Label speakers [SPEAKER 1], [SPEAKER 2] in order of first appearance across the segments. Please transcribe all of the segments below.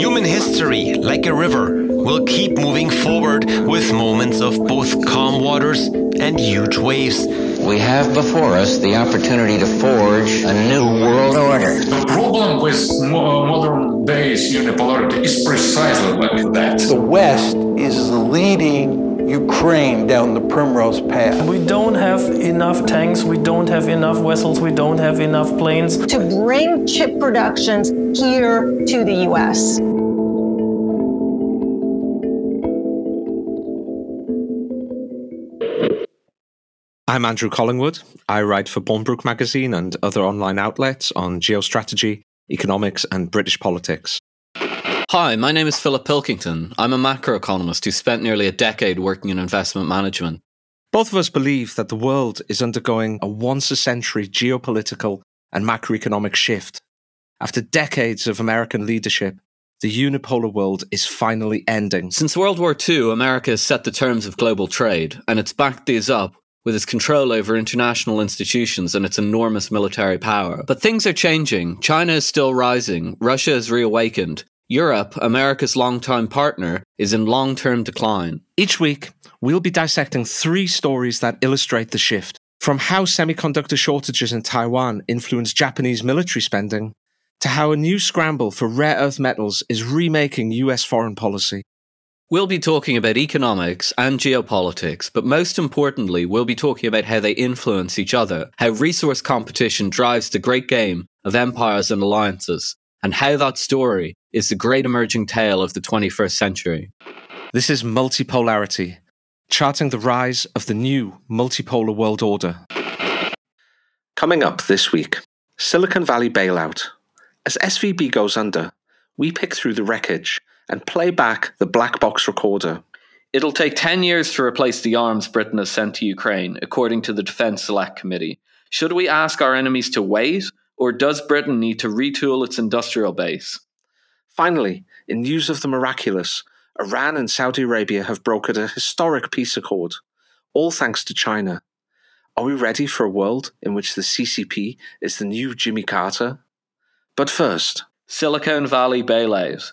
[SPEAKER 1] Human history, like a river, will keep moving forward with moments of both calm waters and huge waves.
[SPEAKER 2] We have before us the opportunity to forge a new world order.
[SPEAKER 3] The problem with modern days unipolarity is precisely like that.
[SPEAKER 4] The West is leading Ukraine down the primrose path.
[SPEAKER 5] We don't have enough tanks, we don't have enough vessels, we don't have enough planes.
[SPEAKER 6] To bring chip productions here to the US.
[SPEAKER 7] I'm Andrew Collingwood. I write for Bournebrook magazine and other online outlets on geostrategy, economics, and British politics.
[SPEAKER 8] Hi, my name is Philip Pilkington. I'm a macroeconomist who spent nearly a decade working in investment management.
[SPEAKER 7] Both of us believe that the world is undergoing a once a century geopolitical and macroeconomic shift. After decades of American leadership, the unipolar world is finally ending.
[SPEAKER 8] Since World War II, America has set the terms of global trade, and it's backed these up with its control over international institutions and its enormous military power. But things are changing. China is still rising, Russia has reawakened, Europe, America's longtime partner, is in long term decline.
[SPEAKER 7] Each week, we'll be dissecting three stories that illustrate the shift from how semiconductor shortages in Taiwan influence Japanese military spending to how a new scramble for rare earth metals is remaking US foreign policy.
[SPEAKER 8] We'll be talking about economics and geopolitics, but most importantly, we'll be talking about how they influence each other, how resource competition drives the great game of empires and alliances, and how that story is the great emerging tale of the 21st century.
[SPEAKER 7] This is Multipolarity, charting the rise of the new multipolar world order. Coming up this week Silicon Valley bailout. As SVB goes under, we pick through the wreckage and play back the black box recorder.
[SPEAKER 8] It'll take 10 years to replace the arms Britain has sent to Ukraine, according to the Defence Select Committee. Should we ask our enemies to wait, or does Britain need to retool its industrial base?
[SPEAKER 7] Finally, in news of the miraculous, Iran and Saudi Arabia have brokered a historic peace accord, all thanks to China. Are we ready for a world in which the CCP is the new Jimmy Carter? But first,
[SPEAKER 8] Silicon Valley bailout.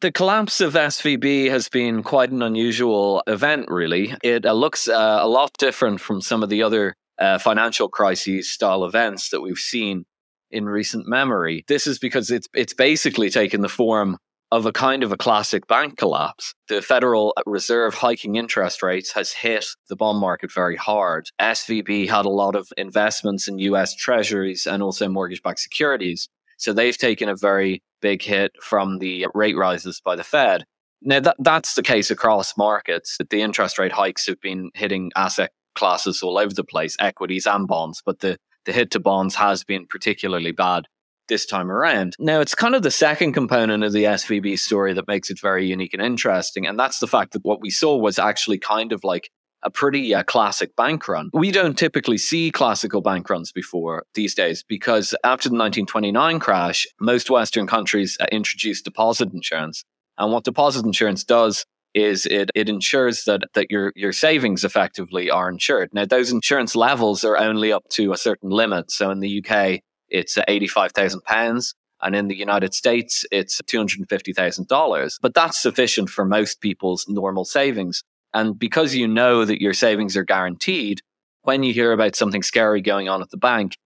[SPEAKER 8] The collapse of SVB has been quite an unusual event, really. It uh, looks uh, a lot different from some of the other uh, financial crises style events that we've seen in recent memory. This is because it's it's basically taken the form of a kind of a classic bank collapse. The Federal Reserve hiking interest rates has hit the bond market very hard. SVB had a lot of investments in US treasuries and also mortgage backed securities. So they've taken a very big hit from the rate rises by the Fed. Now, that, that's the case across markets. The interest rate hikes have been hitting asset classes all over the place, equities and bonds, but the, the hit to bonds has been particularly bad this time around. Now, it's kind of the second component of the SVB story that makes it very unique and interesting. And that's the fact that what we saw was actually kind of like a pretty uh, classic bank run. We don't typically see classical bank runs before these days because after the 1929 crash, most Western countries uh, introduced deposit insurance. And what deposit insurance does is it it ensures that that your your savings effectively are insured. Now those insurance levels are only up to a certain limit. So in the UK it's eighty five thousand pounds. And in the United States, it's $250,000. But that's sufficient for most people's normal savings. And because you know that your savings are guaranteed, when you hear about something scary going on at the bank,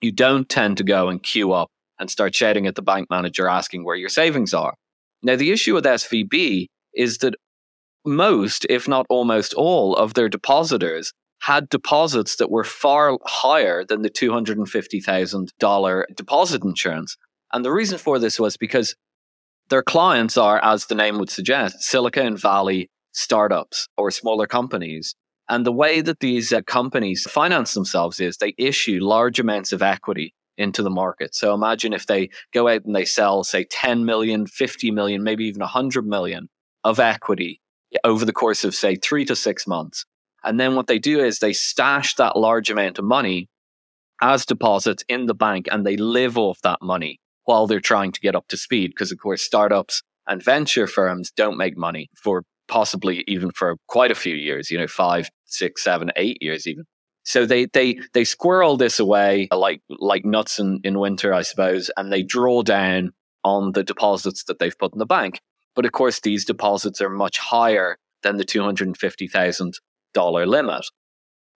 [SPEAKER 8] you don't tend to go and queue up and start shouting at the bank manager asking where your savings are. Now, the issue with SVB is that most, if not almost all, of their depositors had deposits that were far higher than the $250,000 deposit insurance. And the reason for this was because their clients are, as the name would suggest, Silicon Valley startups or smaller companies. And the way that these uh, companies finance themselves is they issue large amounts of equity into the market. So imagine if they go out and they sell, say, 10 million, 50 million, maybe even 100 million of equity over the course of, say, three to six months. And then what they do is they stash that large amount of money as deposits in the bank and they live off that money while they're trying to get up to speed. Because, of course, startups and venture firms don't make money for possibly even for quite a few years, you know, five, six, seven, eight years even. So they they they squirrel this away like like nuts in, in winter, I suppose, and they draw down on the deposits that they've put in the bank. But of course, these deposits are much higher than the two hundred and fifty thousand dollar limit.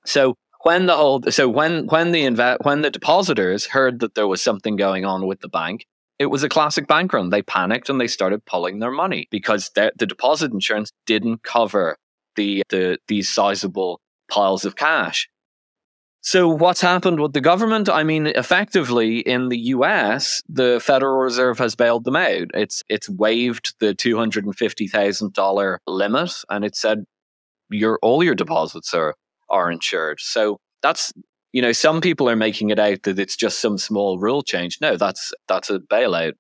[SPEAKER 8] So when the whole so when when the inve- when the depositors heard that there was something going on with the bank, it was a classic bank run. They panicked and they started pulling their money because the deposit insurance didn't cover the the these sizable piles of cash. So what's happened with the government? I mean, effectively in the US, the Federal Reserve has bailed them out. It's it's waived the two hundred and fifty thousand dollar limit, and it said your all your deposits are are insured. So that's you know some people are making it out that it's just some small rule change. No, that's that's a bailout.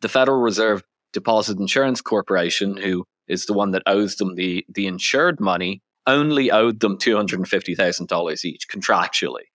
[SPEAKER 8] The Federal Reserve Deposit Insurance Corporation, who is the one that owes them the the insured money, only owed them two hundred and fifty thousand dollars each contractually,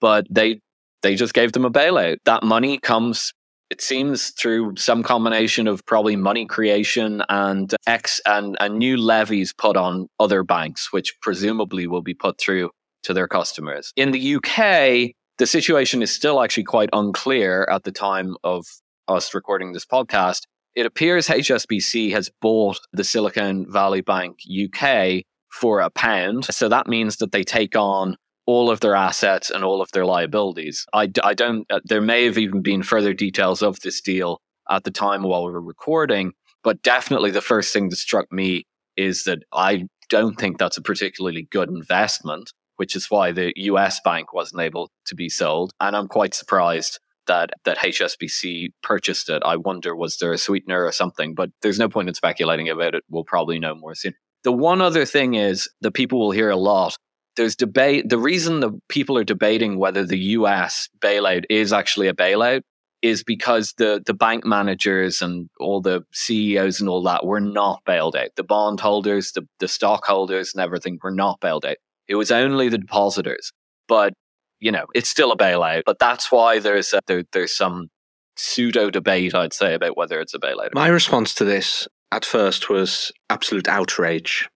[SPEAKER 8] but they they just gave them a bailout. That money comes, it seems, through some combination of probably money creation and X and, and new levies put on other banks, which presumably will be put through to their customers. In the UK, the situation is still actually quite unclear at the time of us recording this podcast. It appears HSBC has bought the Silicon Valley Bank UK for a pound. So that means that they take on all of their assets and all of their liabilities. I, I don't, uh, there may have even been further details of this deal at the time while we were recording, but definitely the first thing that struck me is that I don't think that's a particularly good investment, which is why the US bank wasn't able to be sold. And I'm quite surprised that that HSBC purchased it. I wonder was there a sweetener or something, but there's no point in speculating about it. We'll probably know more soon. The one other thing is that people will hear a lot. There's debate. The reason the people are debating whether the US bailout is actually a bailout is because the, the bank managers and all the CEOs and all that were not bailed out. The bondholders, the, the stockholders and everything were not bailed out. It was only the depositors. But, you know, it's still a bailout. But that's why there's a, there, there's some pseudo debate, I'd say, about whether it's a bailout.
[SPEAKER 7] My response to this at first was absolute outrage.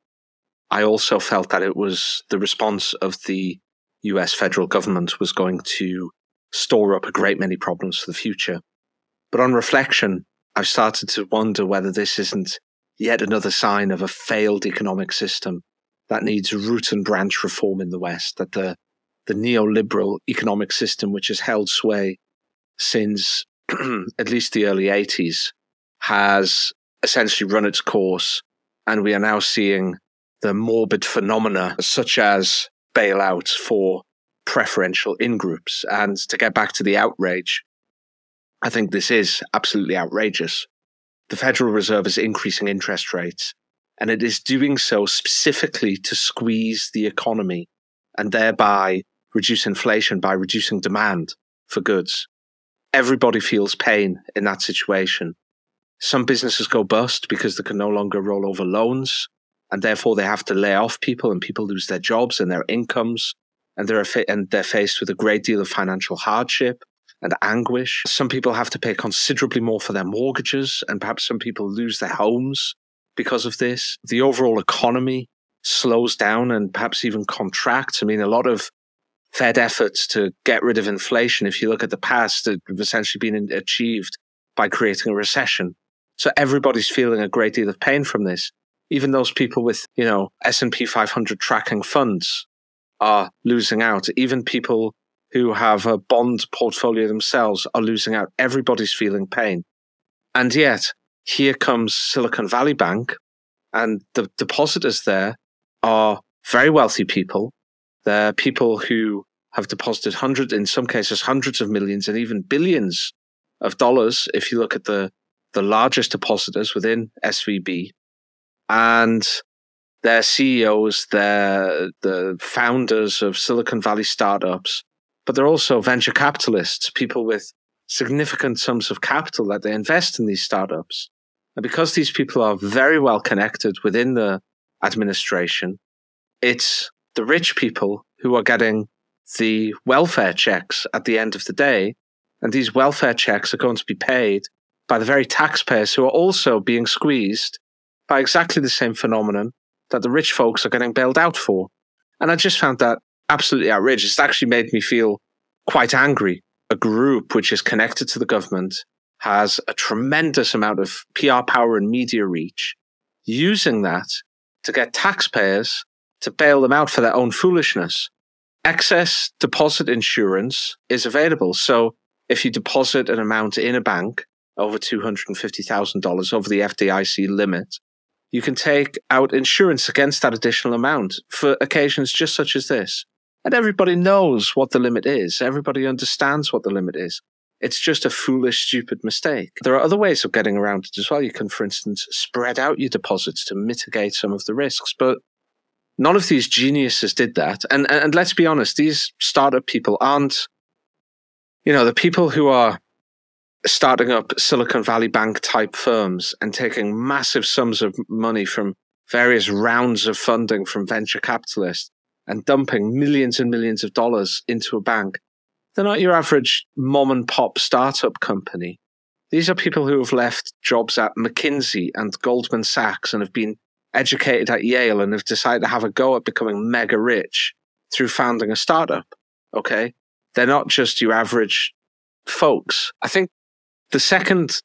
[SPEAKER 7] I also felt that it was the response of the US federal government was going to store up a great many problems for the future. But on reflection, I've started to wonder whether this isn't yet another sign of a failed economic system that needs root and branch reform in the West, that the, the neoliberal economic system, which has held sway since at least the early 80s, has essentially run its course, and we are now seeing the morbid phenomena such as bailouts for preferential in groups. And to get back to the outrage, I think this is absolutely outrageous. The Federal Reserve is increasing interest rates, and it is doing so specifically to squeeze the economy and thereby reduce inflation by reducing demand for goods. Everybody feels pain in that situation. Some businesses go bust because they can no longer roll over loans and therefore they have to lay off people and people lose their jobs and their incomes and they're, and they're faced with a great deal of financial hardship and anguish. Some people have to pay considerably more for their mortgages and perhaps some people lose their homes because of this. The overall economy slows down and perhaps even contracts. I mean, a lot of Fed efforts to get rid of inflation, if you look at the past, have essentially been achieved by creating a recession. So everybody's feeling a great deal of pain from this. Even those people with, you know, S&P 500 tracking funds are losing out. Even people who have a bond portfolio themselves are losing out. Everybody's feeling pain. And yet, here comes Silicon Valley Bank, and the depositors there are very wealthy people. They're people who have deposited hundreds, in some cases, hundreds of millions and even billions of dollars. If you look at the the largest depositors within SVB, and their CEOs, they're the founders of Silicon Valley startups, but they're also venture capitalists, people with significant sums of capital that they invest in these startups. And because these people are very well connected within the administration, it's the rich people who are getting the welfare checks at the end of the day. And these welfare checks are going to be paid by the very taxpayers who are also being squeezed by exactly the same phenomenon that the rich folks are getting bailed out for. And I just found that absolutely outrageous. It's actually made me feel quite angry. A group which is connected to the government has a tremendous amount of PR power and media reach, using that to get taxpayers to bail them out for their own foolishness. Excess deposit insurance is available. So if you deposit an amount in a bank over $250,000 over the FDIC limit, you can take out insurance against that additional amount for occasions just such as this. And everybody knows what the limit is. Everybody understands what the limit is. It's just a foolish, stupid mistake. There are other ways of getting around it as well. You can, for instance, spread out your deposits to mitigate some of the risks. But none of these geniuses did that. And, and let's be honest, these startup people aren't, you know, the people who are starting up Silicon Valley Bank type firms and taking massive sums of money from various rounds of funding from venture capitalists and dumping millions and millions of dollars into a bank. They're not your average mom and pop startup company. These are people who have left jobs at McKinsey and Goldman Sachs and have been educated at Yale and have decided to have a go at becoming mega rich through founding a startup. Okay. They're not just your average folks. I think the second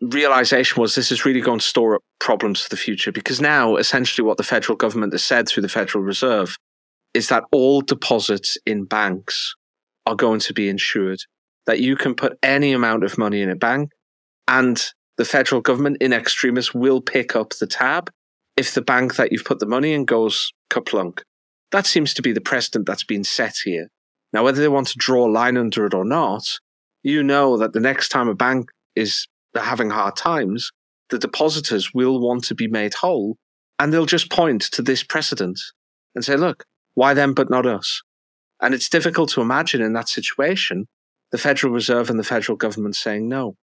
[SPEAKER 7] realization was this is really going to store up problems for the future because now essentially what the federal government has said through the Federal Reserve is that all deposits in banks are going to be insured. That you can put any amount of money in a bank and the federal government in extremis will pick up the tab if the bank that you've put the money in goes kaplunk. That seems to be the precedent that's been set here. Now, whether they want to draw a line under it or not, you know that the next time a bank is having hard times, the depositors will want to be made whole and they'll just point to this precedent and say, look, why them but not us? And it's difficult to imagine in that situation the Federal Reserve and the federal government saying no.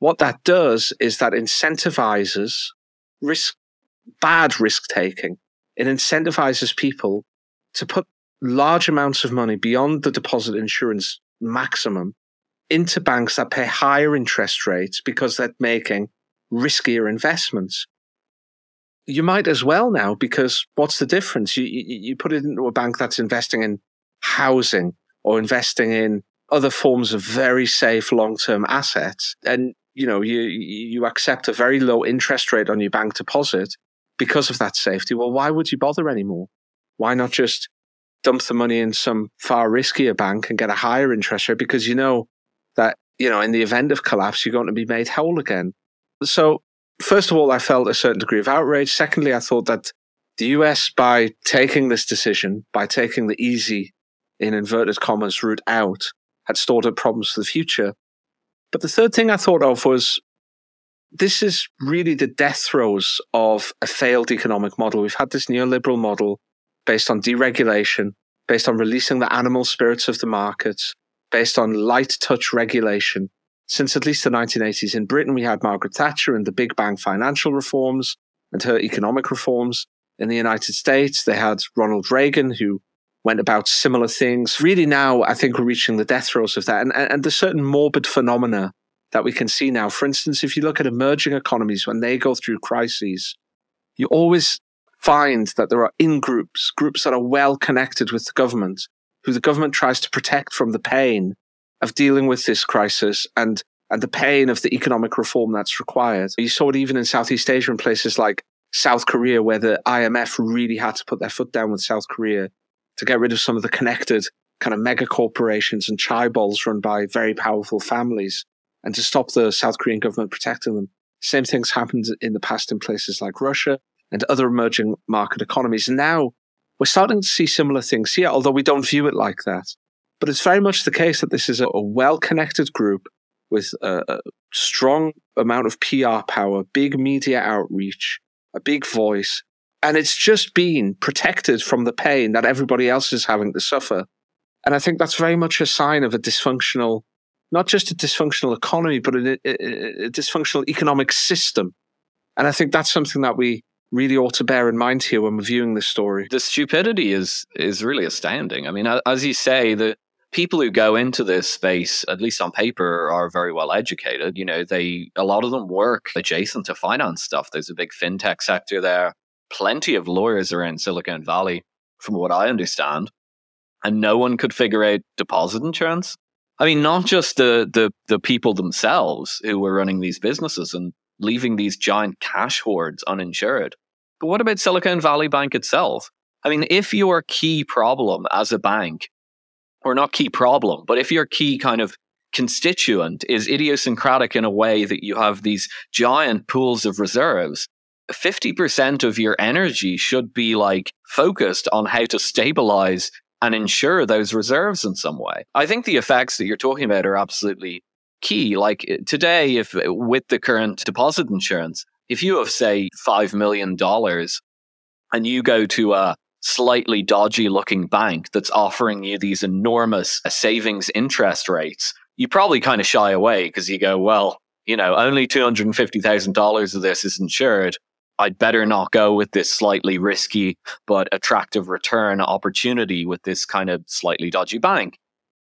[SPEAKER 7] What that does is that incentivizes risk, bad risk taking. It incentivizes people to put large amounts of money beyond the deposit insurance maximum into banks that pay higher interest rates because they're making riskier investments you might as well now because what's the difference? You, you, you put it into a bank that's investing in housing or investing in other forms of very safe long-term assets, and you know you you accept a very low interest rate on your bank deposit because of that safety. Well, why would you bother anymore? Why not just dump the money in some far riskier bank and get a higher interest rate because you know that you know in the event of collapse you're going to be made whole again. So first of all, I felt a certain degree of outrage. Secondly, I thought that the US, by taking this decision, by taking the easy, in inverted commas, route out, had stored up problems for the future. But the third thing I thought of was this is really the death throes of a failed economic model. We've had this neoliberal model based on deregulation, based on releasing the animal spirits of the markets, based on light touch regulation, since at least the 1980s. In Britain, we had Margaret Thatcher and the Big Bang financial reforms and her economic reforms. In the United States, they had Ronald Reagan, who went about similar things. Really, now I think we're reaching the death throes of that. And, and, and there's certain morbid phenomena that we can see now. For instance, if you look at emerging economies, when they go through crises, you always find that there are in groups, groups that are well connected with the government, who the government tries to protect from the pain of dealing with this crisis and and the pain of the economic reform that's required. You saw it even in Southeast Asia in places like South Korea, where the IMF really had to put their foot down with South Korea to get rid of some of the connected kind of mega corporations and chaebols run by very powerful families and to stop the South Korean government protecting them. Same things happened in the past in places like Russia and other emerging market economies. And now we're starting to see similar things here, although we don't view it like that. But it's very much the case that this is a, a well connected group with a, a strong amount of PR power, big media outreach, a big voice. And it's just been protected from the pain that everybody else is having to suffer. And I think that's very much a sign of a dysfunctional, not just a dysfunctional economy, but a, a, a dysfunctional economic system. And I think that's something that we really ought to bear in mind here when we're viewing this story.
[SPEAKER 8] The stupidity is is really astounding. I mean, as you say, the people who go into this space, at least on paper, are very well educated. You know, they a lot of them work adjacent to finance stuff. There's a big fintech sector there. Plenty of lawyers are in Silicon Valley, from what I understand. and no one could figure out deposit insurance. I mean, not just the the the people themselves who were running these businesses and leaving these giant cash hoards uninsured, but what about Silicon Valley Bank itself? I mean, if your key problem as a bank, or not key problem, but if your key kind of constituent is idiosyncratic in a way that you have these giant pools of reserves, 50% of your energy should be like focused on how to stabilize and ensure those reserves in some way. I think the effects that you're talking about are absolutely key. Like eh, today, if eh, with the current deposit insurance, if you have, say, $5 million and you go to a slightly dodgy looking bank that's offering you these enormous uh, savings interest rates, you probably kind of shy away because you go, well, you know, only $250,000 of this is insured. I'd better not go with this slightly risky but attractive return opportunity with this kind of slightly dodgy bank.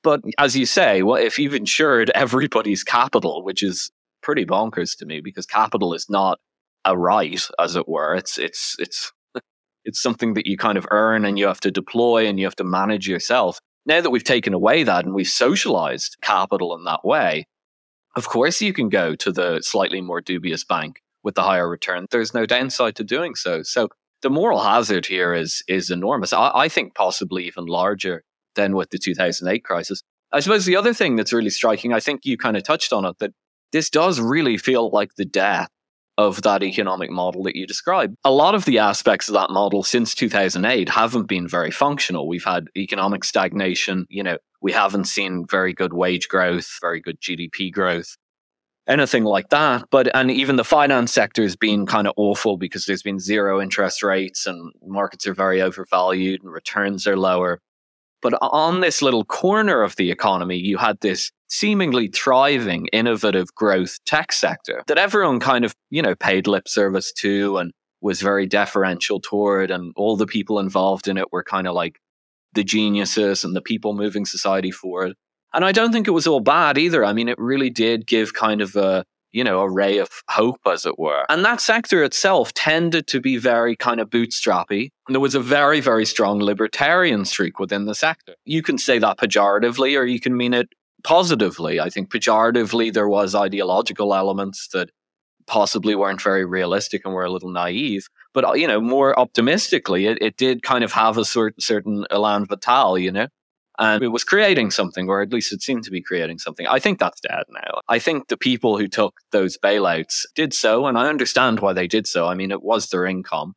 [SPEAKER 8] But as you say, well, if you've insured everybody's capital, which is pretty bonkers to me because capital is not a right, as it were. It's it's it's it's something that you kind of earn and you have to deploy and you have to manage yourself. Now that we've taken away that and we've socialized capital in that way, of course you can go to the slightly more dubious bank with the higher return. There's no downside to doing so. So the moral hazard here is is enormous. I, I think possibly even larger than with the 2008 crisis. I suppose the other thing that's really striking, I think you kind of touched on it, that this does really feel like the death of that economic model that you described. A lot of the aspects of that model since 2008 haven't been very functional. We've had economic stagnation, you know, we haven't seen very good wage growth, very good GDP growth, anything like that. But, and even the finance sector has been kind of awful because there's been zero interest rates and markets are very overvalued and returns are lower. But on this little corner of the economy, you had this seemingly thriving, innovative growth tech sector that everyone kind of, you know, paid lip service to and was very deferential toward. And all the people involved in it were kind of like the geniuses and the people moving society forward. And I don't think it was all bad either. I mean, it really did give kind of a, you know, a ray of hope, as it were. And that sector itself tended to be very kind of bootstrappy. And there was a very, very strong libertarian streak within the sector. You can say that pejoratively, or you can mean it positively. I think pejoratively, there was ideological elements that possibly weren't very realistic and were a little naive. But, uh, you know, more optimistically, it, it did kind of have a sort, certain elan vital, you know? And it was creating something, or at least it seemed to be creating something. I think that's dead now. I think the people who took those bailouts did so, and I understand why they did so. I mean, it was their income,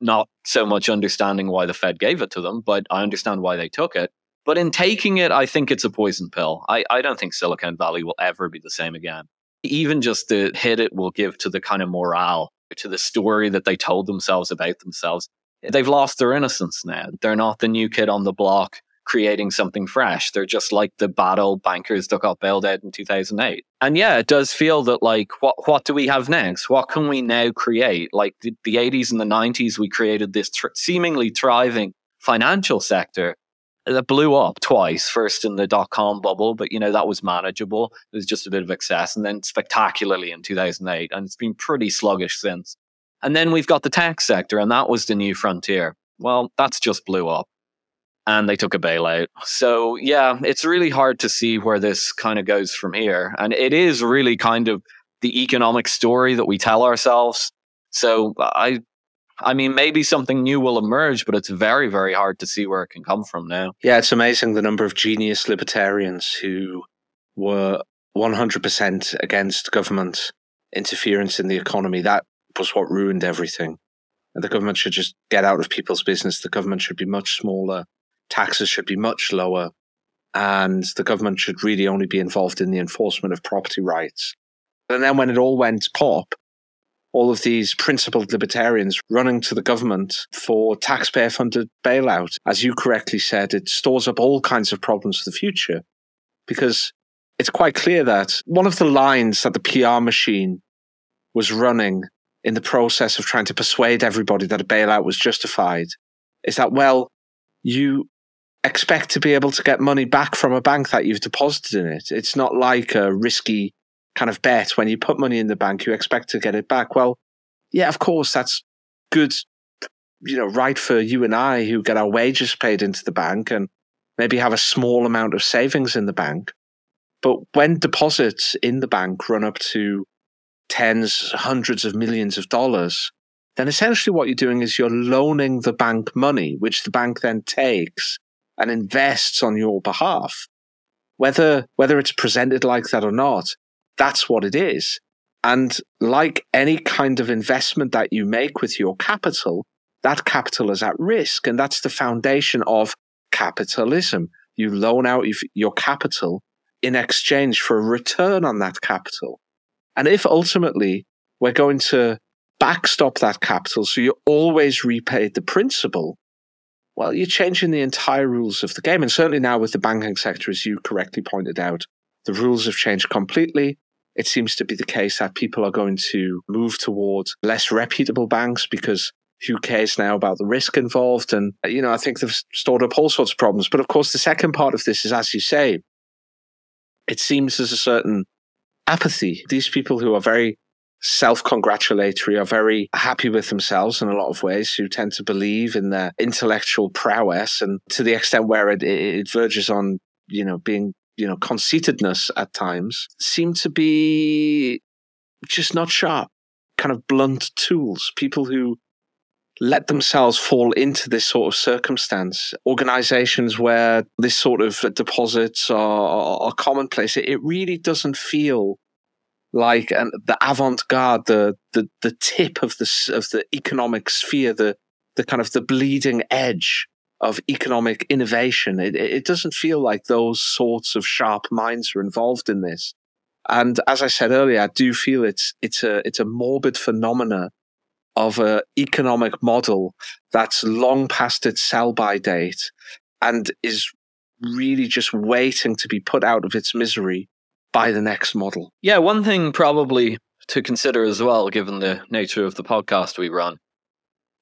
[SPEAKER 8] not so much understanding why the Fed gave it to them, but I understand why they took it. But in taking it, I think it's a poison pill. I, I don't think Silicon Valley will ever be the same again. Even just the hit it will give to the kind of morale, to the story that they told themselves about themselves. They've lost their innocence now. They're not the new kid on the block creating something fresh. They're just like the bad old bankers that got bailed out in 2008. And yeah, it does feel that like, what, what do we have next? What can we now create? Like the, the 80s and the 90s, we created this tr- seemingly thriving financial sector that blew up twice. First in the dot com bubble, but you know, that was manageable. It was just a bit of excess. And then spectacularly in 2008. And it's been pretty sluggish since. And then we've got the tech sector, and that was the new frontier. Well, that's just blew up and they took a bailout. So yeah, it's really hard to see where this kind of goes from here. And it is really kind of the economic story that we tell ourselves. So I I mean maybe something new will emerge, but it's very, very hard to see where it can come from now.
[SPEAKER 7] Yeah, it's amazing the number of genius libertarians who were 100% against government interference in the economy. That was what ruined everything. And the government should just get out of people's business. The government should be much smaller taxes should be much lower, and the government should really only be involved in the enforcement of property rights. And then when it all went pop, all of these principled libertarians running to the government for taxpayer funded bailout. As you correctly said, it stores up all kinds of problems for the future because it's quite clear that one of the lines that the PR machine was running in the process of trying to persuade everybody that a bailout was justified is that, well, you expect to be able to get money back from a bank that you've deposited in it. It's not like a risky kind of bet. When you put money in the bank, you expect to get it back. Well, yeah, of course, that's good, you know, right for you and I who get our wages paid into the bank. And maybe have a small amount of savings in the bank. But when deposits in the bank run up to tens, hundreds of millions of dollars, then essentially what you're doing is you're loaning the bank money, which the bank then takes and invests on your behalf. Whether, whether it's presented like that or not, that's what it is. And like any kind of investment that you make with your capital, that capital is at risk. And that's the foundation of capitalism. You loan out your capital in exchange for a return on that capital. And if ultimately we're going to backstop that capital so you always repay the principal, well, you're changing the entire rules of the game. And certainly now with the banking sector, as you correctly pointed out, the rules have changed completely. It seems to be the case that people are going to move towards less reputable banks because who cares now about the risk involved? And, uh, you know, I think they've stored up all sorts of problems. But of course, the second part of this is, as you say, it seems there's a certain apathy. These people who are very self congratulatory, are very happy with themselves in a lot of ways, who tend to believe in their intellectual prowess and to the extent where it, it verges on, you know, being, you know, conceitedness at times, seem to be just not sharp, kind of blunt tools. People who let themselves fall into this sort of circumstance. Organizations where this sort of deposits are, are commonplace, it, it really doesn't feel like an, the avant-garde, the, the the tip of the of the economic sphere, the the kind of the bleeding edge of economic innovation. It, it doesn't feel like those sorts of sharp minds are involved in this. And as I said earlier, I do feel it's it's a it's a morbid phenomena of an economic model that's long past its sell by date and is really just waiting to be put out of its misery by the next model.
[SPEAKER 8] Yeah, one thing probably to consider as well, given the nature of the podcast we run,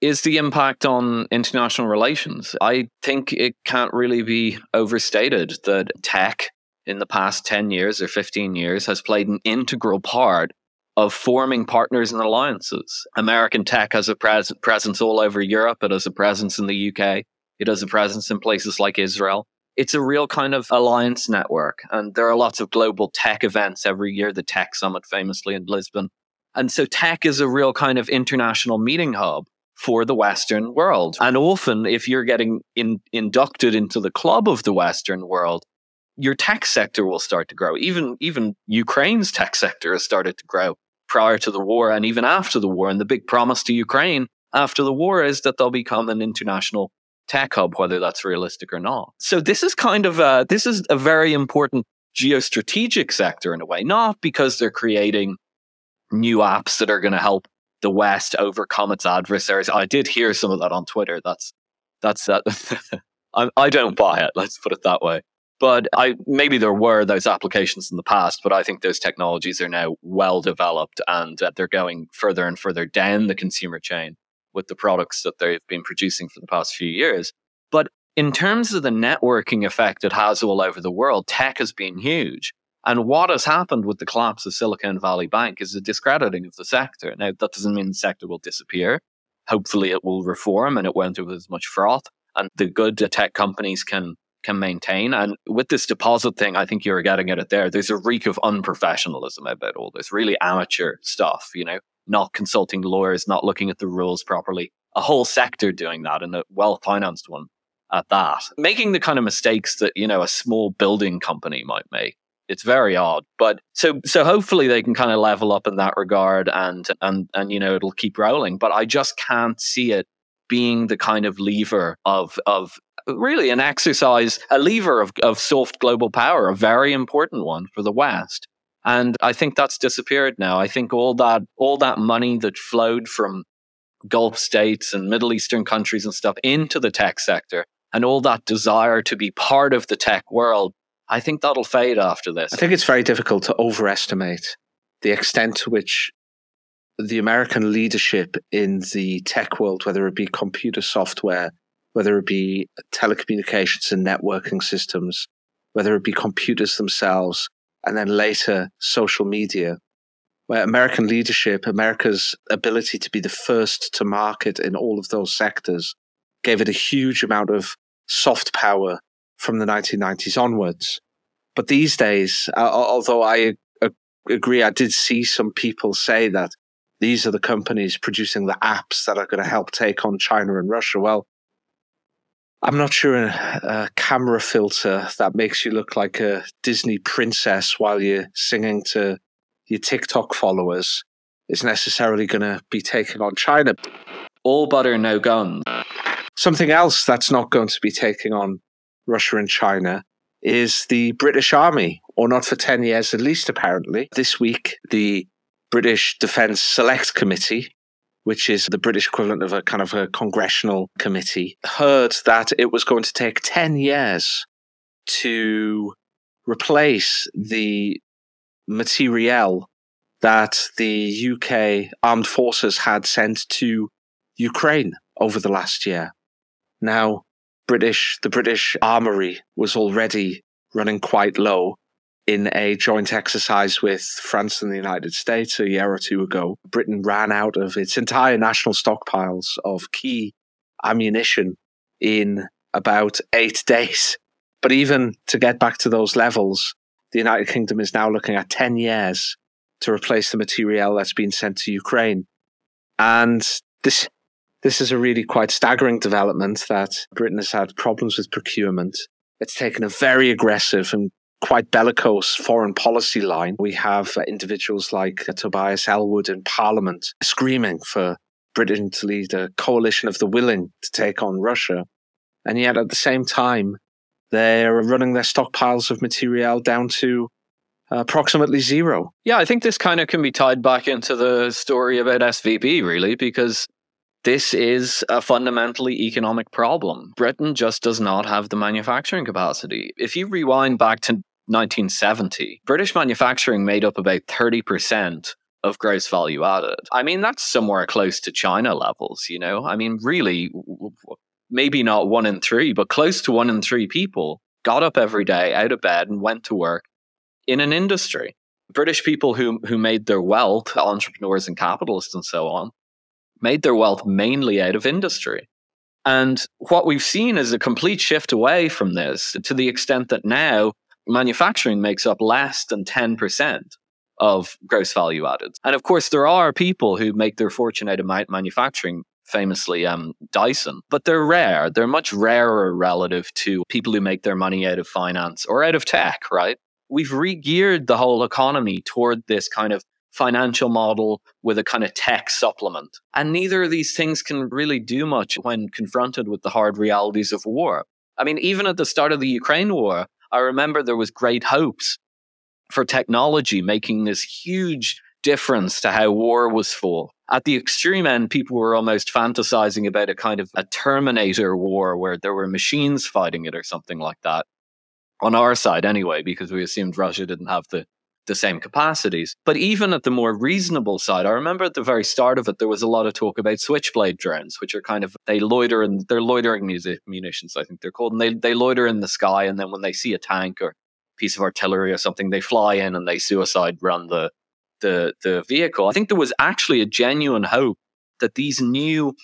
[SPEAKER 8] is the impact on international relations. I think it can't really be overstated that tech in the past 10 years or 15 years has played an integral part of forming partners and alliances. American tech has a pres- presence all over Europe. It has a presence in the UK. It has a presence in places like Israel. It's a real kind of alliance network. And there are lots of global tech events every year, the Tech Summit famously in Lisbon. And so tech is a real kind of international meeting hub for the Western world. And often, if you're getting in, inducted into the club of the Western world, your tech sector will start to grow. Even even Ukraine's tech sector has started to grow prior to the war and even after the war. And the big promise to Ukraine after the war is that they'll become an international tech hub, whether that's realistic or not. So this is kind of a, this is a very important geostrategic sector in a way, not because they're creating new apps that are going to help the West overcome its adversaries. I did hear some of that on Twitter. That's that's that. I, I don't buy it. Let's put it that way. But I maybe there were those applications in the past, but I think those technologies are now well developed and uh, they're going further and further down the consumer chain with the products that they've been producing for the past few years. But in terms of the networking effect it has all over the world, tech has been huge. And what has happened with the collapse of Silicon Valley Bank is the discrediting of the sector. Now, that doesn't mean the sector will disappear. Hopefully, it will reform and it won't have as much froth. And the good tech companies can can maintain. And with this deposit thing, I think you're getting at it there. There's a reek of unprofessionalism about all this, really amateur stuff, you know, not consulting lawyers, not looking at the rules properly. A whole sector doing that and a well financed one at that. Making the kind of mistakes that, you know, a small building company might make. It's very odd. But so so hopefully they can kind of level up in that regard and and and you know it'll keep rolling. But I just can't see it being the kind of lever of of really an exercise, a lever of, of soft global power, a very important one for the West. And I think that's disappeared now. I think all that all that money that flowed from Gulf states and Middle Eastern countries and stuff into the tech sector and all that desire to be part of the tech world, I think that'll fade after this.
[SPEAKER 7] I think it's very difficult to overestimate the extent to which the American leadership in the tech world, whether it be computer software, whether it be telecommunications and networking systems, whether it be computers themselves, and then later social media, where American leadership, America's ability to be the first to market in all of those sectors, gave it a huge amount of soft power from the 1990s onwards. But these days, uh, although I uh, agree, I did see some people say that these are the companies producing the apps that are going to help take on China and Russia. Well, I'm not sure a, a, camera filter that makes you look like a Disney princess while you're singing to your TikTok followers is necessarily going to be taking on China.
[SPEAKER 8] All butter, no guns.
[SPEAKER 7] Something else that's not going to be taking on Russia and China is the British Army, or not for 10 years at least, apparently. This week, the British Defence Select Committee, which is the British equivalent of a kind of a congressional committee, heard that it was going to take 10 years to replace the materiel that the UK armed forces had sent to Ukraine over the last year. Now, British, the British armory was already running quite low in a joint exercise with France and the United States a year or two ago. Britain ran out of its entire national stockpiles of key ammunition in about eight days. But even to get back to those levels, the United Kingdom is now looking at 10 years to replace the materiel that's been sent to Ukraine. And this, this is a really quite staggering development that Britain has had problems with procurement. It's taken a very aggressive and quite bellicose foreign policy line. We have uh, individuals like uh, Tobias Ellwood in Parliament screaming for Britain to lead a coalition of the willing to take on Russia. And yet at the same time, they're running their stockpiles of material down to approximately zero.
[SPEAKER 8] Yeah, I think this kind of can be tied back into the story about SVB, really, because this is a fundamentally economic problem. Britain just does not have the manufacturing capacity. If you rewind back to 1970, British manufacturing made up about 30% of gross value added. I mean, that's somewhere close to China levels, you know? I mean, really, maybe not one in three, but close to one in three people got up every day out of bed and went to work in an industry. British people who, who made their wealth, entrepreneurs and capitalists and so on, made their wealth mainly out of industry. And what we've seen is a complete shift away from this to the extent that now manufacturing makes up less than 10% of gross value added. And of course, there are people who make their fortune out of manufacturing, famously um, Dyson, but they're rare. They're much rarer relative to people who make their money out of finance or out of tech, right? We've re geared the whole economy toward this kind of financial model with a kind of tech supplement. And neither of these things can really do much when confronted with the hard realities of war. I mean, even at the start of the Ukraine war, I remember there was great hopes for technology making this huge difference to how war was fought. At the extreme end, people were almost fantasizing about a kind of a Terminator war where there were machines fighting it or something like that. On our side, anyway, because we assumed Russia didn't have the the same capacities. But even at the more reasonable side, I remember at the very start of it, there was a lot of talk about switchblade drones, which are kind of, they loiter and they're loitering music, munitions, I think they're called. And they, they loiter in the sky. And then when they see a tank or piece of artillery or something, they fly in and they suicide run the, the, the vehicle. I think there was actually a genuine hope that these new,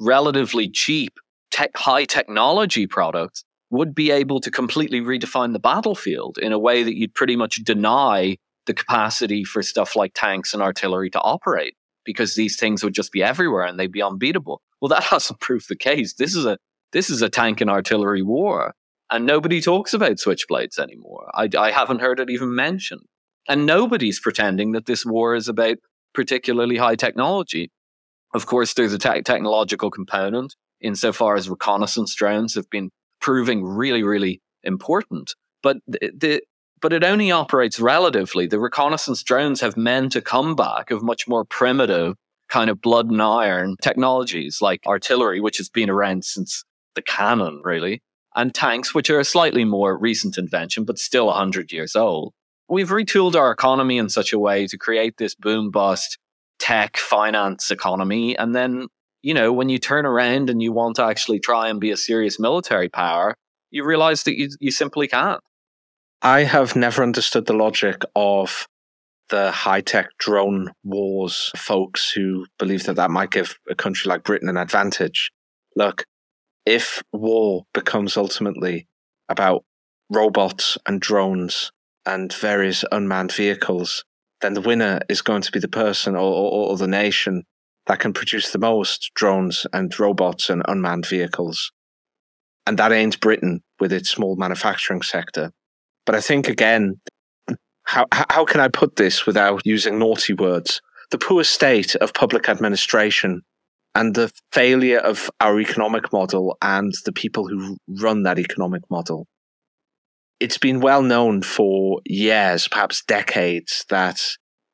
[SPEAKER 8] relatively cheap, tech, high technology products would be able to completely redefine the battlefield in a way that you'd pretty much deny the capacity for stuff like tanks and artillery to operate because these things would just be everywhere and they'd be unbeatable. Well, that hasn't proved the case. This is a this is a tank and artillery war, and nobody talks about switchblades anymore. I, I haven't heard it even mentioned, and nobody's pretending that this war is about particularly high technology. Of course, there's a te- technological component insofar as reconnaissance drones have been proving really, really important. But the, the but it only operates relatively. The reconnaissance drones have meant a comeback of much more primitive kind of blood and iron technologies like artillery, which has been around since the cannon, really, and tanks, which are a slightly more recent invention, but still 100 years old. We've retooled our economy in such a way to create this boom bust tech finance economy. And then you know, when you turn around and you want to actually try and be a serious military power, you realize that you, you simply can't.
[SPEAKER 7] I have never understood the logic of the high tech drone wars folks who believe that that might give a country like Britain an advantage. Look, if war becomes ultimately about robots and drones and various unmanned vehicles, then the winner is going to be the person or, or, or the nation that can produce the most drones and robots and unmanned vehicles. And that ain't Britain with its small manufacturing sector. But I think again, how how can I put this without using naughty words? The poor state of public administration and the failure of our economic model and the people who run that economic model. It's been well known for years, perhaps decades, that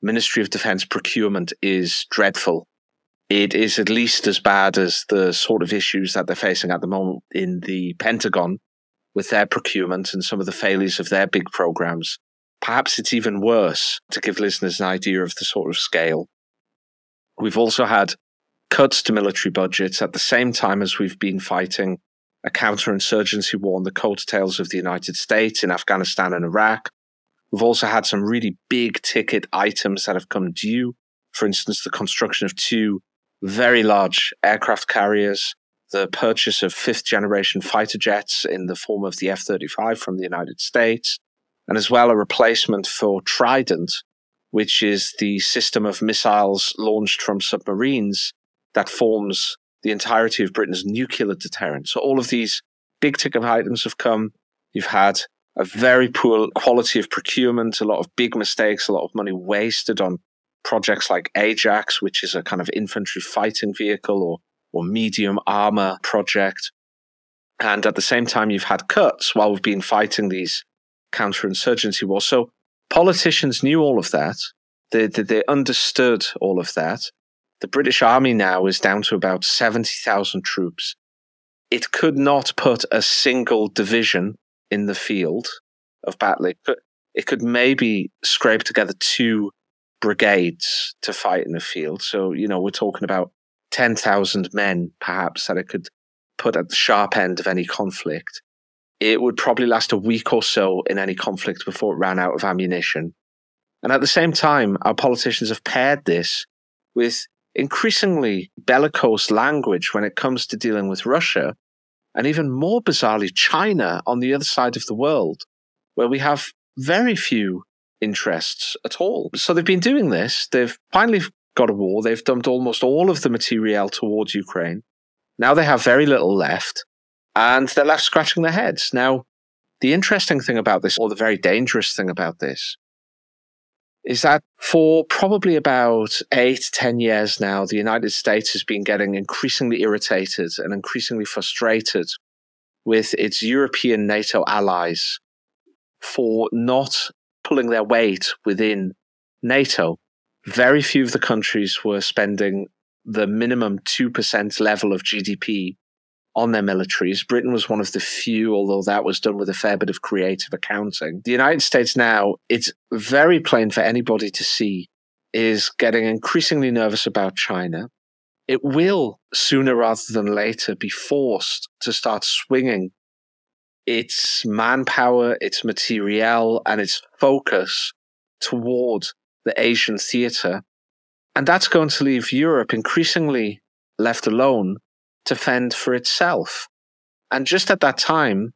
[SPEAKER 7] Ministry of Defense procurement is dreadful. It is at least as bad as the sort of issues that they're facing at the moment in the Pentagon with their procurement and some of the failures of their big programs. Perhaps it's even worse to give listeners an idea of the sort of scale. We've also had cuts to military budgets at the same time as we've been fighting a counterinsurgency war on the coattails of the United States in Afghanistan and Iraq. We've also had some really big ticket items that have come due. For instance, the construction of two very large aircraft carriers, the purchase of fifth generation fighter jets in the form of the F 35 from the United States, and as well a replacement for Trident, which is the system of missiles launched from submarines that forms the entirety of Britain's nuclear deterrent. So all of these big ticket items have come. You've had a very poor quality of procurement, a lot of big mistakes, a lot of money wasted on projects like Ajax, which is a kind of infantry fighting vehicle or, or medium armor project. And at the same time, you've had cuts while we've been fighting these counterinsurgency wars. So politicians knew all of that. They, they, they understood all of that. The British Army now is down to about 70,000 troops. It could not put a single division in the field of battle. It could, it could maybe scrape together two brigades to fight in the field. So, you know, we're talking about 10,000 men, perhaps, that it could put at the sharp end of any conflict. It would probably last a week or so in any conflict before it ran out of ammunition. And at the same time, our politicians have paired this with increasingly bellicose language when it comes to dealing with Russia, and even more bizarrely, China on the other side of the world, where we have very few interests at all. So they've been doing this. They've finally got a war. They've dumped almost all of the materiel towards Ukraine. Now they have very little left, and they're left scratching their heads. Now, the interesting thing about this, or the very dangerous thing about this, is that for probably about eight, ten years now, the United States has been getting increasingly irritated and increasingly frustrated with its European NATO allies for not pulling their weight within NATO. Very few of the countries were spending the minimum 2% level of GDP on their militaries. Britain was one of the few, although that was done with a fair bit of creative accounting. The United States now, it's very plain for anybody to see, is getting increasingly nervous about China. It will, sooner rather than later, be forced to start swinging its manpower, its materiel, and its focus toward the Asian theatre. And that's going to leave Europe increasingly left alone to fend for itself. And just at that time,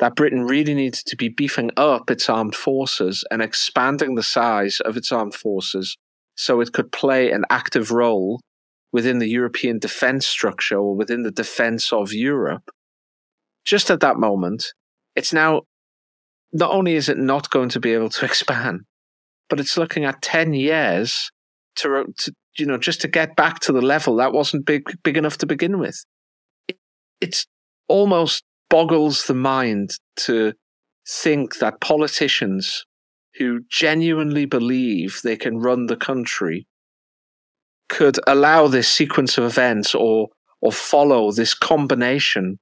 [SPEAKER 7] that Britain really needed to be beefing up its armed forces and expanding the size of its armed forces so it could play an active role within the European defense structure or within the defense of Europe. Just at that moment, it's now not only is it not going to be able to expand, but it's looking at 10 years to, to you know, just to get back to the level that wasn't big, big enough to begin with. It, it's almost boggles the mind to think that politicians who genuinely believe they can run the country could allow this sequence of events or or follow this combination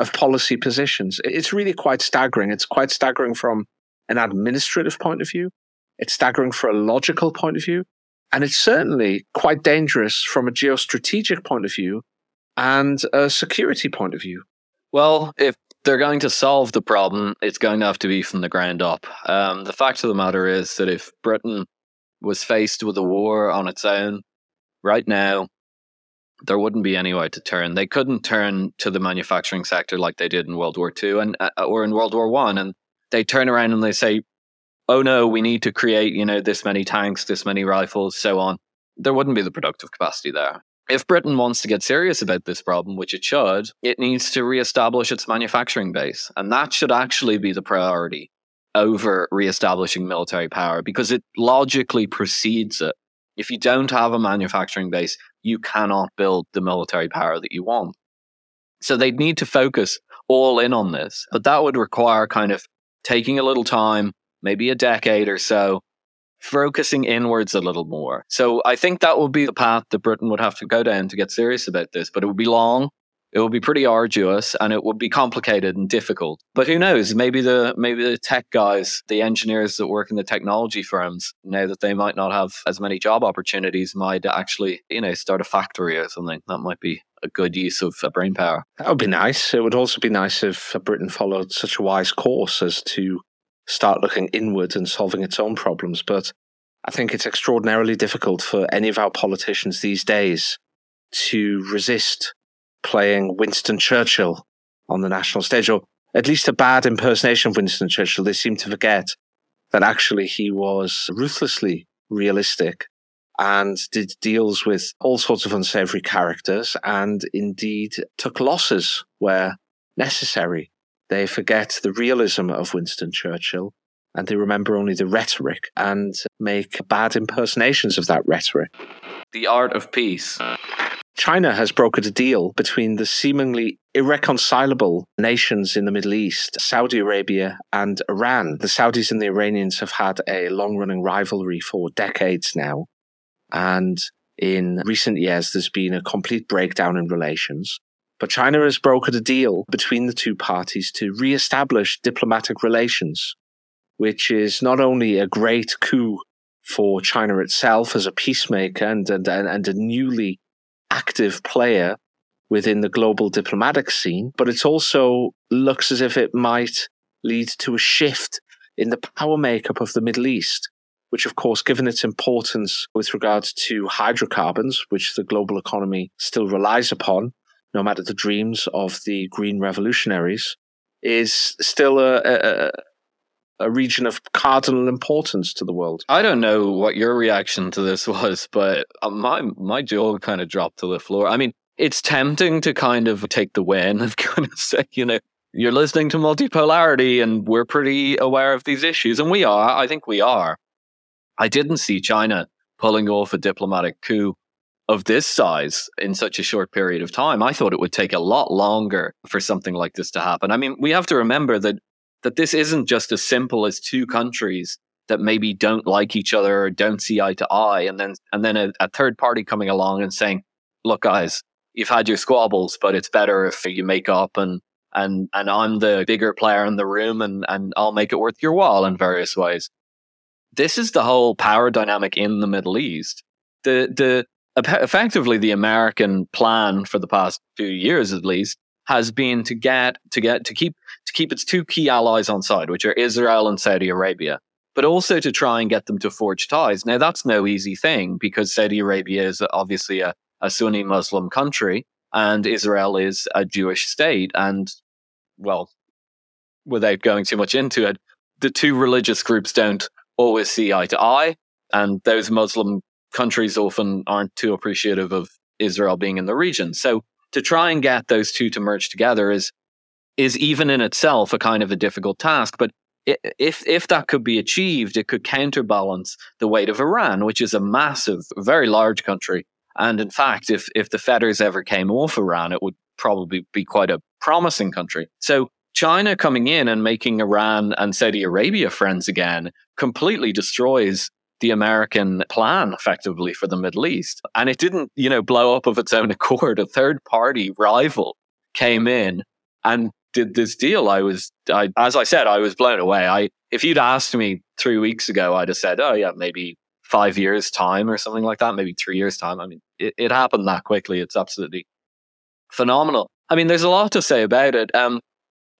[SPEAKER 7] of policy positions. It's really quite staggering. It's quite staggering from an administrative point of view. It's staggering for a logical point of view. And it's certainly quite dangerous from a geostrategic point of view and a security point of view.
[SPEAKER 8] Well, if they're going to solve the problem, it's going to have to be from the ground up. Um, the fact of the matter is that if Britain was faced with a war on its own right now, there wouldn't be any way to turn. They couldn't turn to the manufacturing sector like they did in World War II and uh, or in World War One, and they turn around and they say, "Oh no, we need to create you know this many tanks, this many rifles, so on." There wouldn't be the productive capacity there. If Britain wants to get serious about this problem, which it should, it needs to reestablish its manufacturing base, and that should actually be the priority over reestablishing military power because it logically precedes it. If you don't have a manufacturing base, you cannot build the military power that you want. So they'd need to focus all in on this, but that would require kind of taking a little time, maybe a decade or so, focusing inwards a little more. So I think that would be the path that Britain would have to go down to get serious about this, but it would be long. It would be pretty arduous and it would be complicated and difficult. But who knows? Maybe the maybe the tech guys, the engineers that work in the technology firms, know that they might not have as many job opportunities, might actually, you know, start a factory or something. That might be a good use of uh, brain power.
[SPEAKER 7] That would be nice. It would also be nice if Britain followed such a wise course as to start looking inward and solving its own problems. But I think it's extraordinarily difficult for any of our politicians these days to resist playing Winston Churchill on the national stage, or at least a bad impersonation of Winston Churchill. They seem to forget that actually he was ruthlessly realistic and did deals with all sorts of unsavory characters and indeed took losses where necessary. They forget the realism of Winston Churchill and they remember only the rhetoric and make bad impersonations of that rhetoric.
[SPEAKER 8] The art of peace.
[SPEAKER 7] China has brokered a deal between the seemingly irreconcilable nations in the Middle East, Saudi Arabia and Iran. The Saudis and the Iranians have had a long running rivalry for decades now. And in recent years, there's been a complete breakdown in relations. But China has brokered a deal between the two parties to re-establish diplomatic relations, which is not only a great coup for China itself as a peacemaker and, and, and a newly active player within the global diplomatic scene, but it also looks as if it might lead to a shift in the power makeup of the Middle East, which, of course, given its importance with regards to hydrocarbons, which the global economy still relies upon, no matter the dreams of the green revolutionaries, is still a, a, a region of cardinal importance to the world.
[SPEAKER 8] I don't know what your reaction to this was, but uh, my my jaw kind of dropped to the floor. I mean, it's tempting to kind of take the win and kind of say, you know, you're listening to multipolarity and we're pretty aware of these issues, and we are. I think we are. I didn't see China pulling off a diplomatic coup of this size in such a short period of time. I thought it would take a lot longer for something like this to happen. I mean, we have to remember that that this isn't just as simple as two countries that maybe don't like each other or don't see eye to eye and then and then a, a, third party coming along and saying look guys you've had your squabbles but it's better if you make up and and and I'm the bigger player in the room and and I'll make it worth your while in various ways. This is the whole power dynamic in the Middle East. The the effectively the American plan for the past few years at least has been to get to get to keep to keep its two key allies on side, which are Israel and Saudi Arabia, but also to try and get them to forge ties. Now that's no easy thing because Saudi Arabia is obviously a, a Sunni Muslim country and Israel is a Jewish state. And well, without going too much into it, the two religious groups don't always see eye to eye, and those Muslim countries often aren't too appreciative of Israel being in the region. So to try and get those two to merge together is is even in itself a kind of a difficult task. But if if that could be achieved, it could counterbalance the weight of Iran, which is a massive, very large country. And in fact, if if the fetters ever came off Iran, it would probably be quite a promising country. So China coming in and making Iran and Saudi Arabia friends again completely destroys the American plan effectively for the Middle East. And it didn't, you know, blow up of its own accord. A third party rival came in and did this deal. I was, I, as I said, I was blown away. I, if you'd asked me three weeks ago, I'd have said, oh yeah, maybe five years time or something like that, maybe three years time. I mean, it, it happened that quickly. It's absolutely phenomenal. I mean, there's a lot to say about it. Um,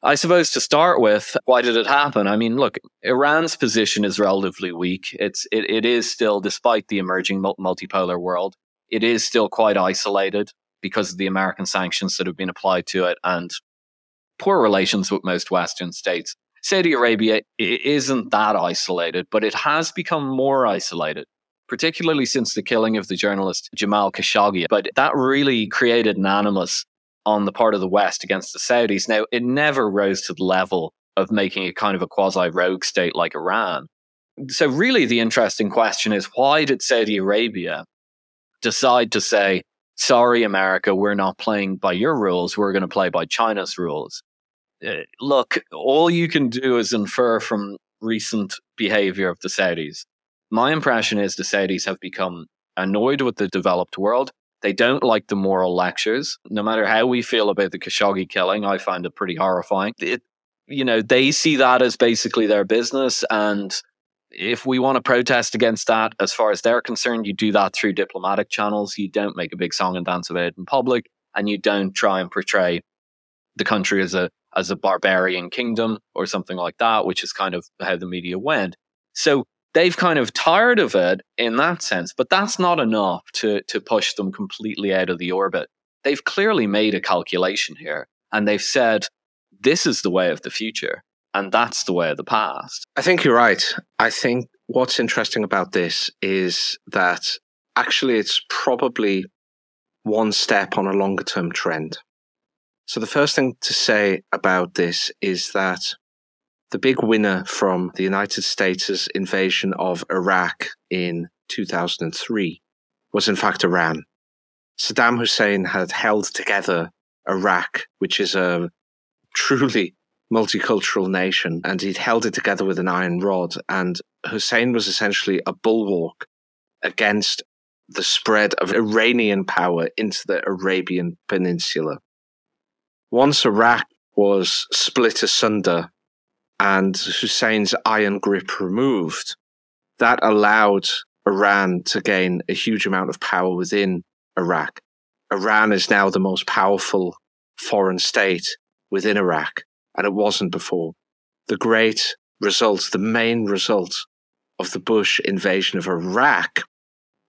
[SPEAKER 8] I suppose to start with, why did it happen? I mean, look, Iran's position is relatively weak. It's it, it is still, despite the emerging multipolar world, it is still quite isolated. because of the American sanctions that have been applied to it and poor relations with most Western states. Saudi Arabia isn't that isolated, but it has become more isolated, particularly since the killing of the journalist Jamal Khashoggi. But that really created an animus on the part of the West against the Saudis. Now, it never rose to the level of making it kind of a quasi rogue state like Iran. So, really, the interesting question is why did Saudi Arabia decide to say, sorry, America, we're not playing by your rules, we're going to play by China's rules? Uh, look, all you can do is infer from recent behavior of the Saudis. My impression is the Saudis have become annoyed with the developed world. They don't like the moral lectures. No matter how we feel about the Khashoggi killing, I find it pretty horrifying. It, you know, they see that as basically their business. And if we want to protest against that, as far as they're concerned, you do that through diplomatic channels. You don't make a big song and dance about it in public, and you don't try and portray the country as a as a barbarian kingdom or something like that, which is kind of how the media went. So they've kind of tired of it in that sense, but that's not enough to, to push them completely out of the orbit. They've clearly made a calculation here and they've said, this is the way of the future and that's the way of the past.
[SPEAKER 7] I think you're right. I think what's interesting about this is that actually it's probably one step on a longer term trend. So the first thing to say about this is that the big winner from the United States' invasion of Iraq in 2003 was in fact Iran. Saddam Hussein had held together Iraq, which is a truly multicultural nation, and he'd held it together with an iron rod. And Hussein was essentially a bulwark against the spread of Iranian power into the Arabian Peninsula. Once Iraq was split asunder and Hussein's iron grip removed, that allowed Iran to gain a huge amount of power within Iraq. Iran is now the most powerful foreign state within Iraq, and it wasn't before. The great result, the main result of the Bush invasion of Iraq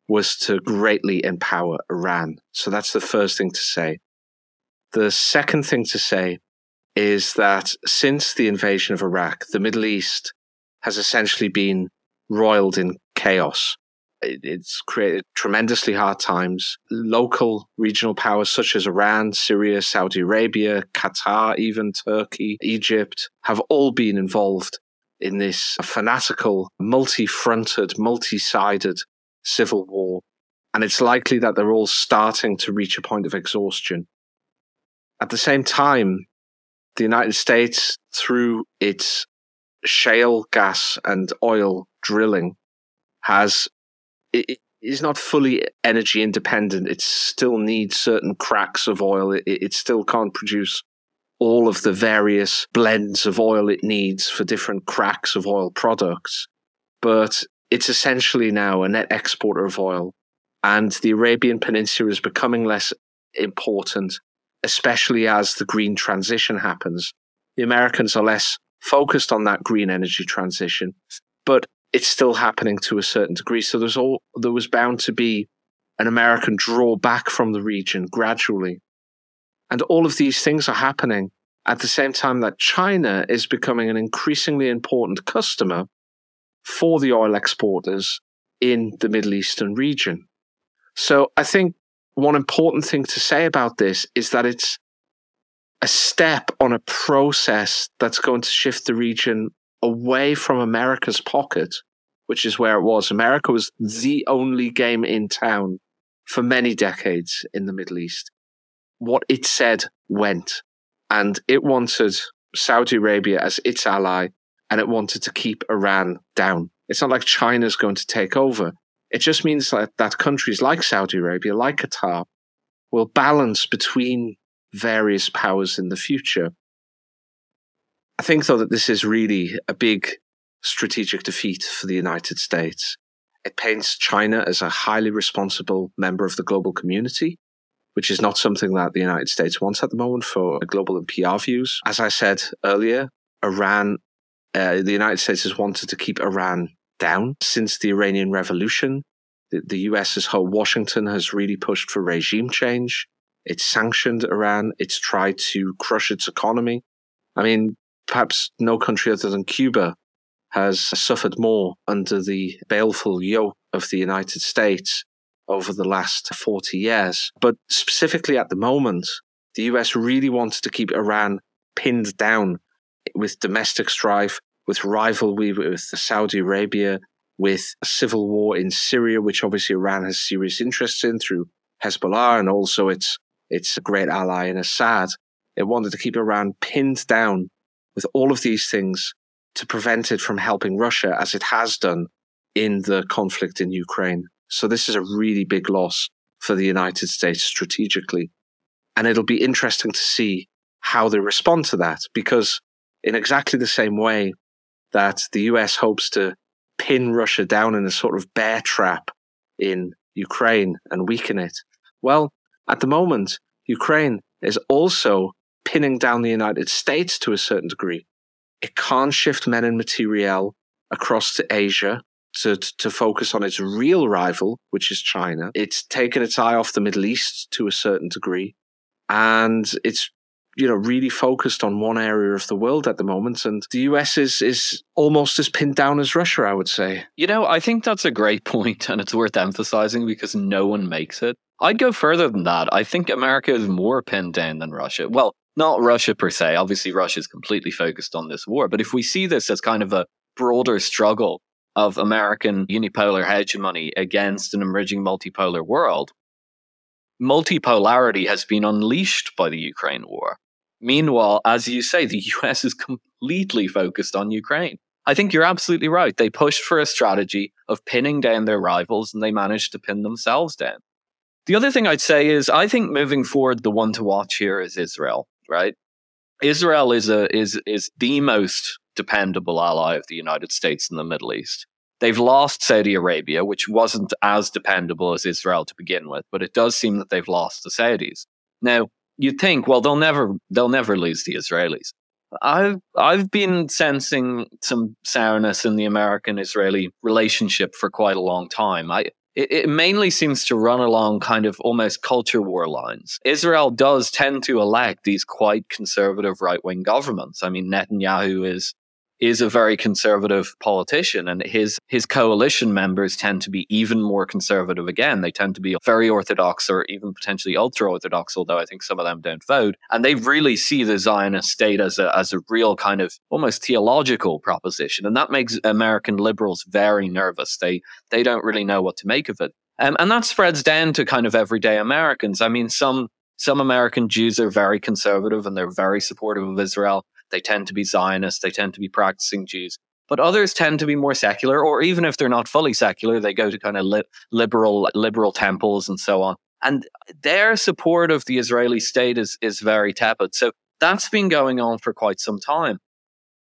[SPEAKER 7] was to greatly empower Iran. So that's the first thing to say. The second thing to say is that since the invasion of Iraq, the Middle East has essentially been roiled in chaos. It's created tremendously hard times. Local regional powers such as Iran, Syria, Saudi Arabia, Qatar, even Turkey, Egypt have all been involved in this fanatical, multi fronted, multi sided civil war. And it's likely that they're all starting to reach a point of exhaustion. At the same time, the United States, through its shale gas and oil drilling, has it is not fully energy independent. It still needs certain cracks of oil. It, it still can't produce all of the various blends of oil it needs for different cracks of oil products. But it's essentially now a net exporter of oil. And the Arabian Peninsula is becoming less important especially as the green transition happens. The Americans are less focused on that green energy transition, but it's still happening to a certain degree. So there's all, there was bound to be an American drawback from the region gradually. And all of these things are happening at the same time that China is becoming an increasingly important customer for the oil exporters in the Middle Eastern region. So I think one important thing to say about this is that it's a step on a process that's going to shift the region away from America's pocket, which is where it was. America was the only game in town for many decades in the Middle East. What it said went, and it wanted Saudi Arabia as its ally, and it wanted to keep Iran down. It's not like China's going to take over. It just means that, that countries like Saudi Arabia, like Qatar, will balance between various powers in the future. I think, though, that this is really a big strategic defeat for the United States. It paints China as a highly responsible member of the global community, which is not something that the United States wants at the moment for global and PR views. As I said earlier, Iran, uh, the United States has wanted to keep Iran down since the Iranian Revolution. The, the US as whole, Washington has really pushed for regime change. It's sanctioned Iran. It's tried to crush its economy. I mean, perhaps no country other than Cuba has suffered more under the baleful yoke of the United States over the last 40 years. But specifically at the moment, the US really wanted to keep Iran pinned down with domestic strife, with rivalry with Saudi Arabia, with civil war in Syria, which obviously Iran has serious interests in through Hezbollah and also its its great ally in Assad. It wanted to keep Iran pinned down with all of these things to prevent it from helping Russia as it has done in the conflict in Ukraine. So this is a really big loss for the United States strategically. And it'll be interesting to see how they respond to that because in exactly the same way that the US hopes to pin Russia down in a sort of bear trap in Ukraine and weaken it. Well, at the moment, Ukraine is also pinning down the United States to a certain degree. It can't shift men and materiel across to Asia to, to focus on its real rival, which is China. It's taken its eye off the Middle East to a certain degree. And it's you know, really focused on one area of the world at the moment. And the US is, is almost as pinned down as Russia, I would say.
[SPEAKER 8] You know, I think that's a great point and it's worth emphasizing because no one makes it. I'd go further than that. I think America is more pinned down than Russia. Well, not Russia per se. Obviously, Russia is completely focused on this war. But if we see this as kind of a broader struggle of American unipolar hegemony against an emerging multipolar world, multipolarity has been unleashed by the Ukraine war. Meanwhile, as you say, the US is completely focused on Ukraine. I think you're absolutely right. They pushed for a strategy of pinning down their rivals and they managed to pin themselves down. The other thing I'd say is I think moving forward, the one to watch here is Israel, right? Israel is a is is the most dependable ally of the United States in the Middle East. They've lost Saudi Arabia, which wasn't as dependable as Israel to begin with, but it does seem that they've lost the Saudis. Now, you'd think, well, they'll never they'll never lose the Israelis. I've I've been sensing some sourness in the American-Israeli relationship for quite a long time. I it, it, mainly seems to run along kind of almost culture war lines. Israel does tend to elect these quite conservative right-wing governments. I mean, Netanyahu is is a very conservative politician and his his coalition members tend to be even more conservative again. They tend to be very orthodox or even potentially ultra orthodox although i think some of them don't vote. And they really see the zionist state as a as a real kind of almost theological proposition and that makes american liberals very nervous. They they don't really know what to make of it. Um, and that spreads down to kind of everyday americans. I mean some some American Jews are very conservative and they're very supportive of Israel. They tend to be Zionists, they tend to be practicing Jews. But others tend to be more secular, or even if they're not fully secular, they go to kind of li- liberal liberal temples and so on. And their support of the Israeli state is is very tepid. So that's been going on for quite some time.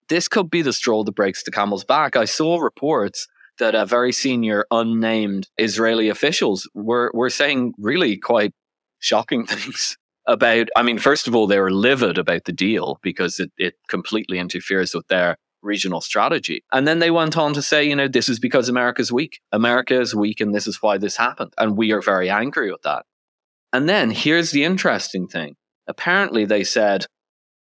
[SPEAKER 8] This could be the straw that breaks the camel's back. I saw reports that a very senior unnamed Israeli officials were were saying really quite shocking things about, I mean, first of all, they were livid about the deal because it, it completely interferes with their regional strategy. And then they went on to say, you know, this is because America's weak. America is weak and this is why this happened. And we are very angry with that. And then here's the interesting thing. Apparently they said,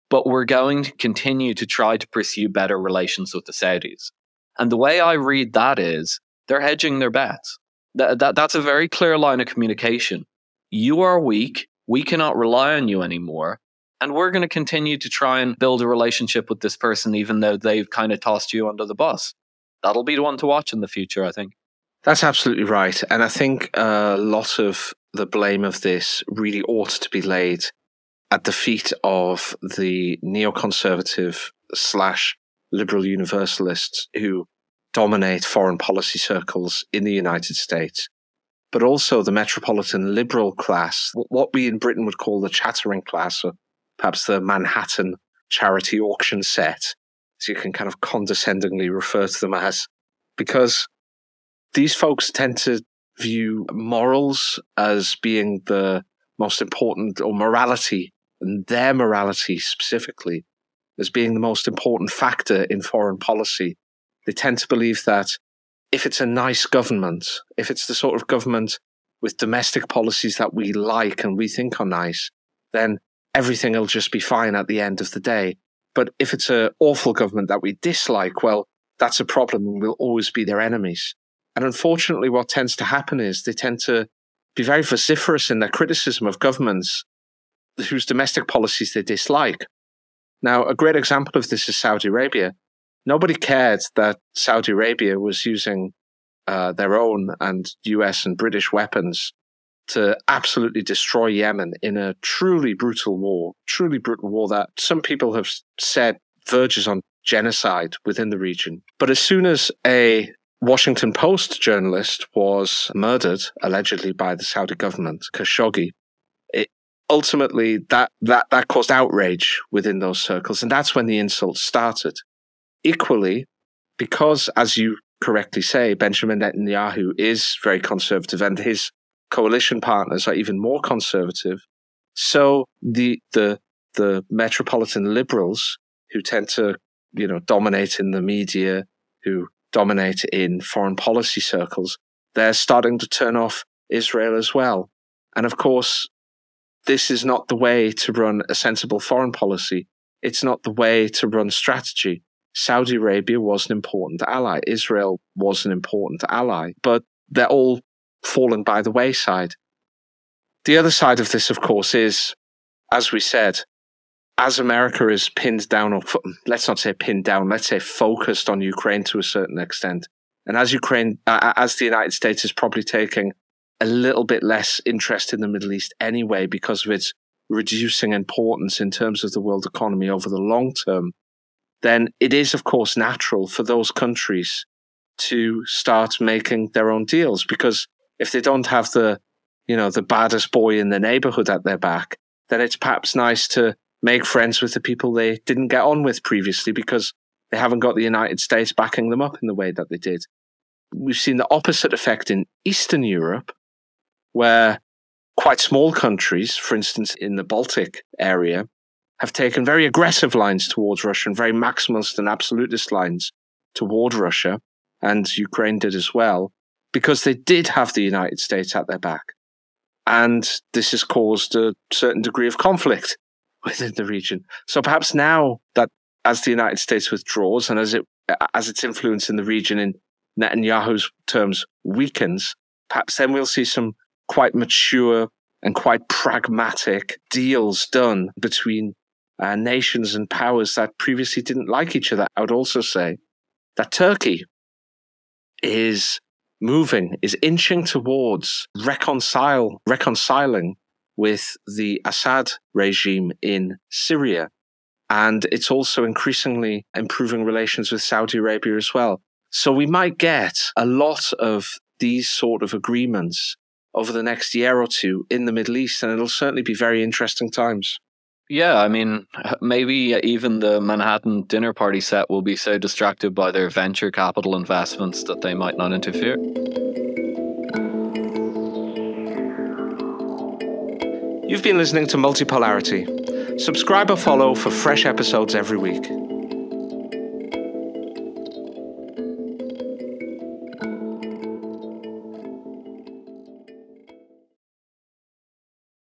[SPEAKER 8] but we're going to continue to try to pursue better relations with the Saudis. And the way I read that is they're hedging their bets. That, that, that's a very clear line of communication. You are weak we cannot rely on you anymore. And we're going to continue to try and build a relationship with this person, even though they've kind of tossed you under the bus. That'll be the one to watch in the future, I think.
[SPEAKER 7] That's absolutely right. And I think a lot of the blame of this really ought to be laid at the feet of the neoconservative slash liberal universalists who dominate foreign policy circles in the United States but also the metropolitan liberal class, what we in Britain would call the chattering class, or perhaps the Manhattan charity auction set, as you can kind of condescendingly refer to them as, because these folks tend to view morals as being the most important, or morality, and their morality specifically, as being the most important factor in foreign policy. They tend to believe that if it's a nice government, if it's the sort of government with domestic policies that we like and we think are nice, then everything will just be fine at the end of the day. But if it's an awful government that we dislike, well, that's a problem and we'll always be their enemies. And unfortunately, what tends to happen is they tend to be very vociferous in their criticism of governments whose domestic policies they dislike. Now, a great example of this is Saudi Arabia. Nobody cared that Saudi Arabia was using uh, their own and US and British weapons to absolutely destroy Yemen in a truly brutal war, truly brutal war that some people have said verges on genocide within the region. But as soon as a Washington Post journalist was murdered, allegedly by the Saudi government, Khashoggi, it ultimately that, that, that caused outrage within those circles. And that's when the insults started. Equally, because as you correctly say, Benjamin Netanyahu is very conservative and his coalition partners are even more conservative. So the, the, the metropolitan liberals who tend to, you know, dominate in the media, who dominate in foreign policy circles, they're starting to turn off Israel as well. And of course, this is not the way to run a sensible foreign policy. It's not the way to run strategy. Saudi Arabia was an important ally. Israel was an important ally, but they're all falling by the wayside. The other side of this, of course, is, as we said, as America is pinned down, or let's not say pinned down, let's say focused on Ukraine to a certain extent, and as Ukraine, uh, as the United States is probably taking a little bit less interest in the Middle East anyway because of its reducing importance in terms of the world economy over the long term, then it is, of course, natural for those countries to start making their own deals because if they don't have the, you know, the baddest boy in the neighborhood at their back, then it's perhaps nice to make friends with the people they didn't get on with previously because they haven't got the United States backing them up in the way that they did. We've seen the opposite effect in Eastern Europe, where quite small countries, for instance, in the Baltic area, have taken very aggressive lines towards Russia and very maximalist and absolutist lines toward Russia, and Ukraine did as well, because they did have the United States at their back. And this has caused a certain degree of conflict within the region. So perhaps now that as the United States withdraws and as it as its influence in the region in Netanyahu's terms weakens, perhaps then we'll see some quite mature and quite pragmatic deals done between uh, nations and powers that previously didn't like each other. I would also say that Turkey is moving, is inching towards reconcile, reconciling with the Assad regime in Syria. And it's also increasingly improving relations with Saudi Arabia as well. So we might get a lot of these sort of agreements over the next year or two in the Middle East, and it'll certainly be very interesting times.
[SPEAKER 8] Yeah, I mean, maybe even the Manhattan dinner party set will be so distracted by their venture capital investments that they might not interfere.
[SPEAKER 7] You've been listening to Multipolarity. Subscribe or follow for fresh episodes every week.